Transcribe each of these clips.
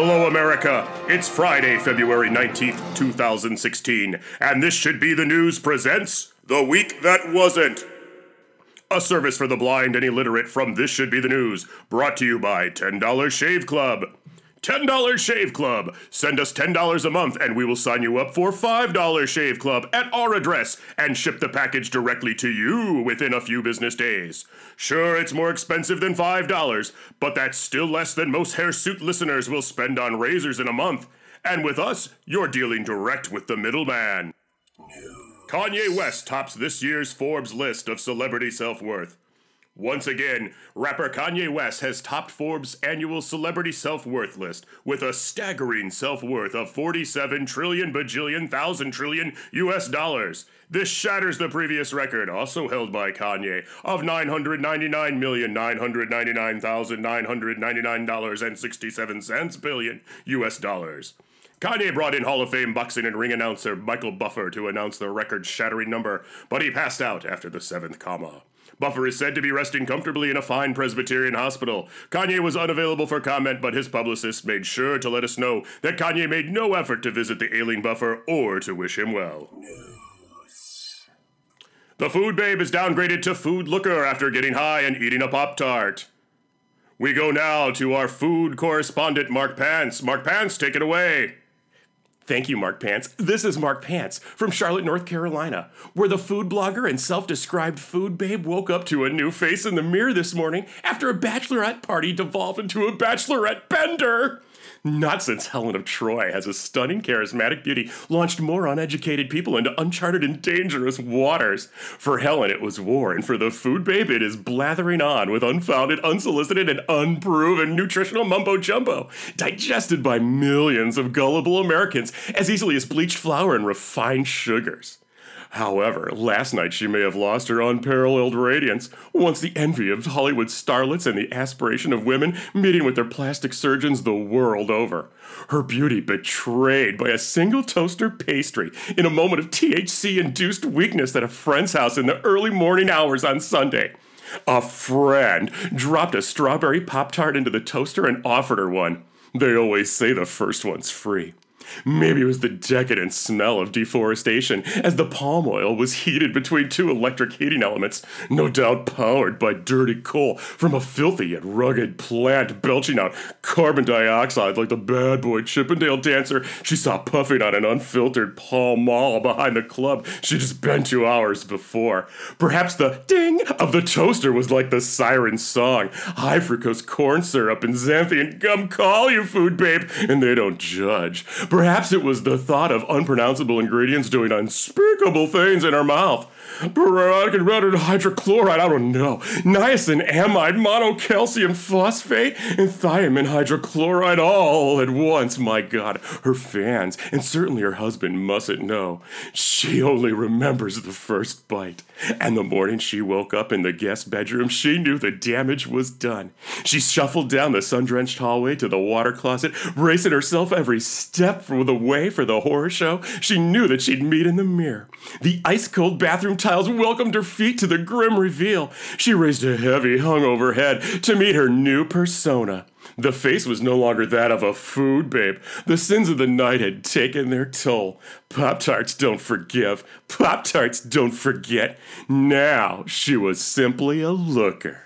Hello, America. It's Friday, February 19th, 2016, and this should be the news presents The Week That Wasn't. A service for the blind and illiterate from This Should Be the News, brought to you by $10 Shave Club. $10 Shave Club. Send us $10 a month and we will sign you up for $5 Shave Club at our address and ship the package directly to you within a few business days. Sure, it's more expensive than $5, but that's still less than most Hairsuit listeners will spend on razors in a month. And with us, you're dealing direct with the middleman. Kanye West tops this year's Forbes list of celebrity self worth. Once again, rapper Kanye West has topped Forbes' annual celebrity self worth list with a staggering self worth of 47 trillion bajillion thousand trillion US dollars. This shatters the previous record, also held by Kanye, of $999,999,999.67 billion US dollars. Kanye brought in Hall of Fame boxing and ring announcer Michael Buffer to announce the record shattering number, but he passed out after the seventh comma. Buffer is said to be resting comfortably in a fine Presbyterian hospital. Kanye was unavailable for comment, but his publicist made sure to let us know that Kanye made no effort to visit the ailing Buffer or to wish him well. The food babe is downgraded to food looker after getting high and eating a Pop Tart. We go now to our food correspondent, Mark Pants. Mark Pants, take it away. Thank you, Mark Pants. This is Mark Pants from Charlotte, North Carolina, where the food blogger and self described food babe woke up to a new face in the mirror this morning after a bachelorette party devolved into a bachelorette bender. Not since Helen of Troy has a stunning, charismatic beauty launched more uneducated people into uncharted and dangerous waters. For Helen, it was war, and for the food babe, it is blathering on with unfounded, unsolicited, and unproven nutritional mumbo jumbo, digested by millions of gullible Americans as easily as bleached flour and refined sugars. However, last night she may have lost her unparalleled radiance, once the envy of Hollywood starlets and the aspiration of women meeting with their plastic surgeons the world over. Her beauty betrayed by a single toaster pastry in a moment of THC induced weakness at a friend's house in the early morning hours on Sunday. A friend dropped a strawberry Pop Tart into the toaster and offered her one. They always say the first one's free. Maybe it was the decadent smell of deforestation as the palm oil was heated between two electric heating elements, no doubt powered by dirty coal from a filthy yet rugged plant belching out carbon dioxide like the bad boy Chippendale dancer she saw puffing on an unfiltered Pall Mall behind the club she just been two hours before. Perhaps the ding of the toaster was like the siren song. High fructose corn syrup and xanthan gum call you food babe, and they don't judge. Perhaps it was the thought of unpronounceable ingredients doing unspeakable things in her mouth. Pyridoxine hydrochloride, I don't know. Niacin, amide, monocalcium phosphate, and thiamine hydrochloride all at once. My God, her fans, and certainly her husband, mustn't know. She only remembers the first bite. And the morning she woke up in the guest bedroom, she knew the damage was done. She shuffled down the sun drenched hallway to the water closet, bracing herself every step for the way for the horror show she knew that she'd meet in the mirror. The ice cold bathroom tiles welcomed her feet to the grim reveal. She raised a heavy, hungover head to meet her new persona. The face was no longer that of a food babe. The sins of the night had taken their toll. Pop Tarts don't forgive. Pop Tarts don't forget. Now she was simply a looker.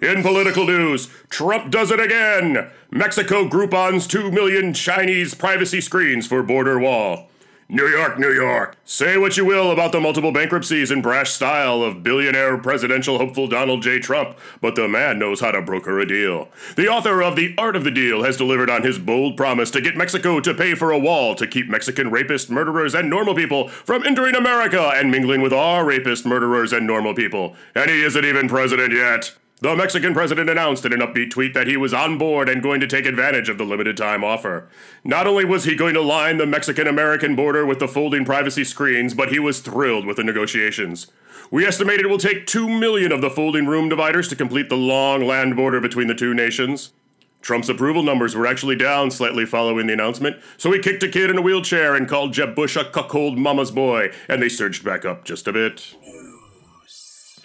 In political news, Trump does it again. Mexico Groupon's 2 million Chinese privacy screens for border wall. New York, New York. Say what you will about the multiple bankruptcies and brash style of billionaire presidential hopeful Donald J. Trump, but the man knows how to broker a deal. The author of The Art of the Deal has delivered on his bold promise to get Mexico to pay for a wall to keep Mexican rapists, murderers, and normal people from entering America and mingling with our rapists, murderers, and normal people. And he isn't even president yet. The Mexican president announced in an upbeat tweet that he was on board and going to take advantage of the limited time offer. Not only was he going to line the Mexican American border with the folding privacy screens, but he was thrilled with the negotiations. We estimate it will take 2 million of the folding room dividers to complete the long land border between the two nations. Trump's approval numbers were actually down slightly following the announcement, so he kicked a kid in a wheelchair and called Jeb Bush a cuckold mama's boy, and they surged back up just a bit.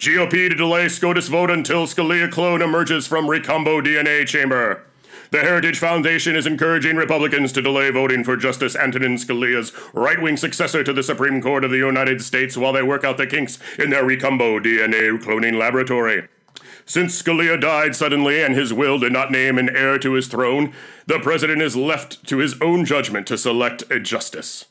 GOP to delay SCOTUS vote until Scalia clone emerges from Recombo DNA chamber. The Heritage Foundation is encouraging Republicans to delay voting for Justice Antonin Scalia's right wing successor to the Supreme Court of the United States while they work out the kinks in their Recombo DNA cloning laboratory. Since Scalia died suddenly and his will did not name an heir to his throne, the president is left to his own judgment to select a justice.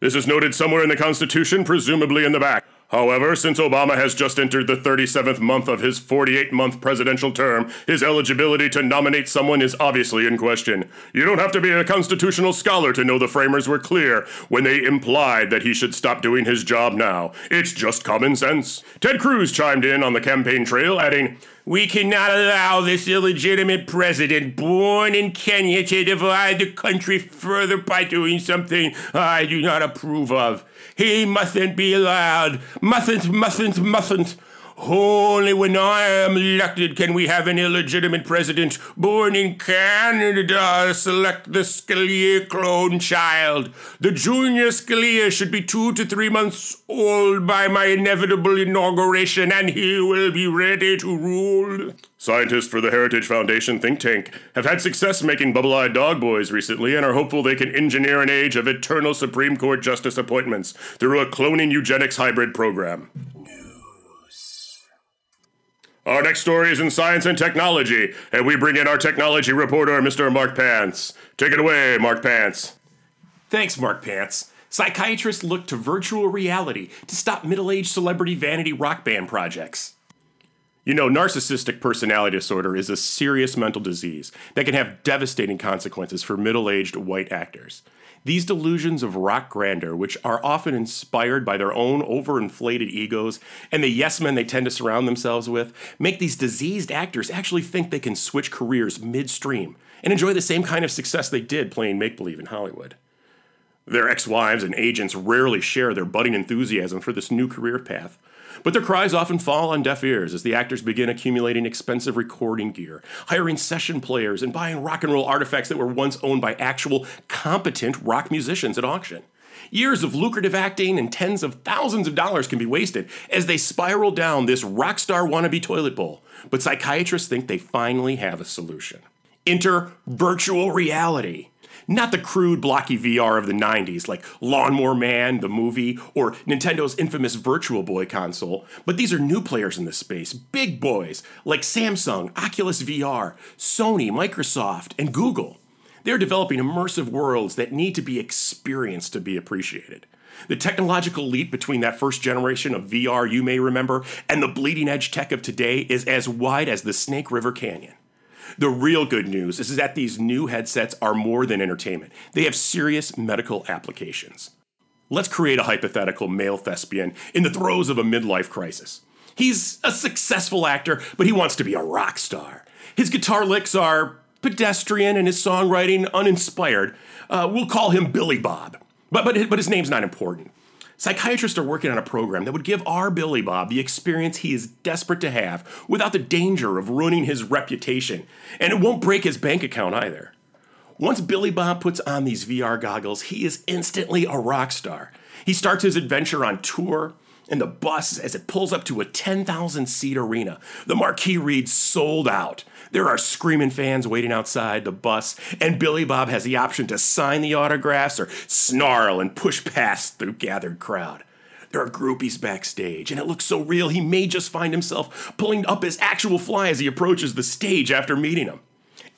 This is noted somewhere in the Constitution, presumably in the back. However, since Obama has just entered the 37th month of his 48 month presidential term, his eligibility to nominate someone is obviously in question. You don't have to be a constitutional scholar to know the framers were clear when they implied that he should stop doing his job now. It's just common sense. Ted Cruz chimed in on the campaign trail, adding, we cannot allow this illegitimate president born in Kenya to divide the country further by doing something I do not approve of. He mustn't be allowed. Mustn't, mustn't, mustn't. Only when I am elected can we have an illegitimate president born in Canada select the Scalia clone child. The junior Scalia should be two to three months old by my inevitable inauguration, and he will be ready to rule. Scientists for the Heritage Foundation think tank have had success making bubble eyed dog boys recently and are hopeful they can engineer an age of eternal Supreme Court justice appointments through a cloning eugenics hybrid program. Our next story is in science and technology, and we bring in our technology reporter, Mr. Mark Pants. Take it away, Mark Pants. Thanks, Mark Pants. Psychiatrists look to virtual reality to stop middle aged celebrity vanity rock band projects. You know, narcissistic personality disorder is a serious mental disease that can have devastating consequences for middle aged white actors. These delusions of rock grandeur, which are often inspired by their own overinflated egos and the yes men they tend to surround themselves with, make these diseased actors actually think they can switch careers midstream and enjoy the same kind of success they did playing make believe in Hollywood. Their ex wives and agents rarely share their budding enthusiasm for this new career path, but their cries often fall on deaf ears as the actors begin accumulating expensive recording gear, hiring session players, and buying rock and roll artifacts that were once owned by actual competent rock musicians at auction. Years of lucrative acting and tens of thousands of dollars can be wasted as they spiral down this rock star wannabe toilet bowl. But psychiatrists think they finally have a solution. Enter virtual reality. Not the crude, blocky VR of the 90s, like Lawnmower Man, the movie, or Nintendo's infamous Virtual Boy console, but these are new players in this space, big boys like Samsung, Oculus VR, Sony, Microsoft, and Google. They're developing immersive worlds that need to be experienced to be appreciated. The technological leap between that first generation of VR you may remember and the bleeding edge tech of today is as wide as the Snake River Canyon. The real good news is that these new headsets are more than entertainment, they have serious medical applications. Let's create a hypothetical male thespian in the throes of a midlife crisis. He's a successful actor, but he wants to be a rock star. His guitar licks are pedestrian and his songwriting uninspired. Uh, we'll call him Billy Bob. But, but, but his name's not important. Psychiatrists are working on a program that would give our Billy Bob the experience he is desperate to have without the danger of ruining his reputation, and it won't break his bank account either. Once Billy Bob puts on these VR goggles, he is instantly a rock star. He starts his adventure on tour, and the bus, as it pulls up to a 10,000 seat arena, the marquee reads sold out. There are screaming fans waiting outside the bus, and Billy Bob has the option to sign the autographs or snarl and push past the gathered crowd. There are groupies backstage, and it looks so real he may just find himself pulling up his actual fly as he approaches the stage after meeting them.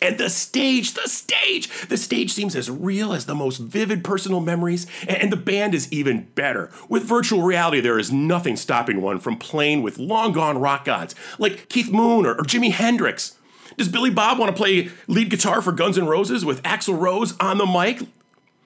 And the stage, the stage, the stage seems as real as the most vivid personal memories, and the band is even better. With virtual reality, there is nothing stopping one from playing with long gone rock gods like Keith Moon or, or Jimi Hendrix. Does Billy Bob want to play lead guitar for Guns N' Roses with Axl Rose on the mic?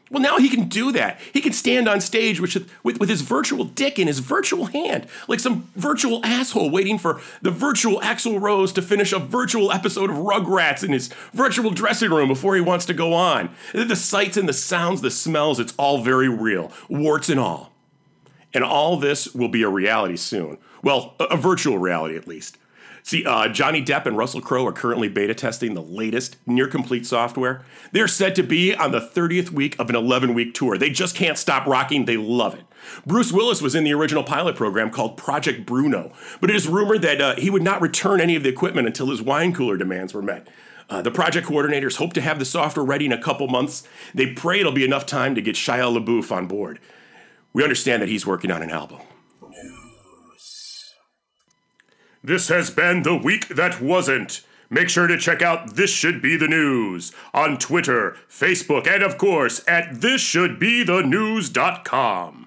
Well, now he can do that. He can stand on stage with, with, with, his virtual dick in his virtual hand, like some virtual asshole waiting for the virtual Axl Rose to finish a virtual episode of Rugrats in his virtual dressing room before he wants to go on. The sights and the sounds, the smells, it's all very real, warts and all. And all this will be a reality soon. Well, a, a virtual reality at least. See, uh, Johnny Depp and Russell Crowe are currently beta testing the latest near complete software. They're said to be on the 30th week of an 11 week tour. They just can't stop rocking. They love it. Bruce Willis was in the original pilot program called Project Bruno, but it is rumored that uh, he would not return any of the equipment until his wine cooler demands were met. Uh, the project coordinators hope to have the software ready in a couple months. They pray it'll be enough time to get Shia LaBeouf on board. We understand that he's working on an album. This has been the week that wasn't. Make sure to check out This Should Be the News on Twitter, Facebook, and of course at thisshouldbethenews.com.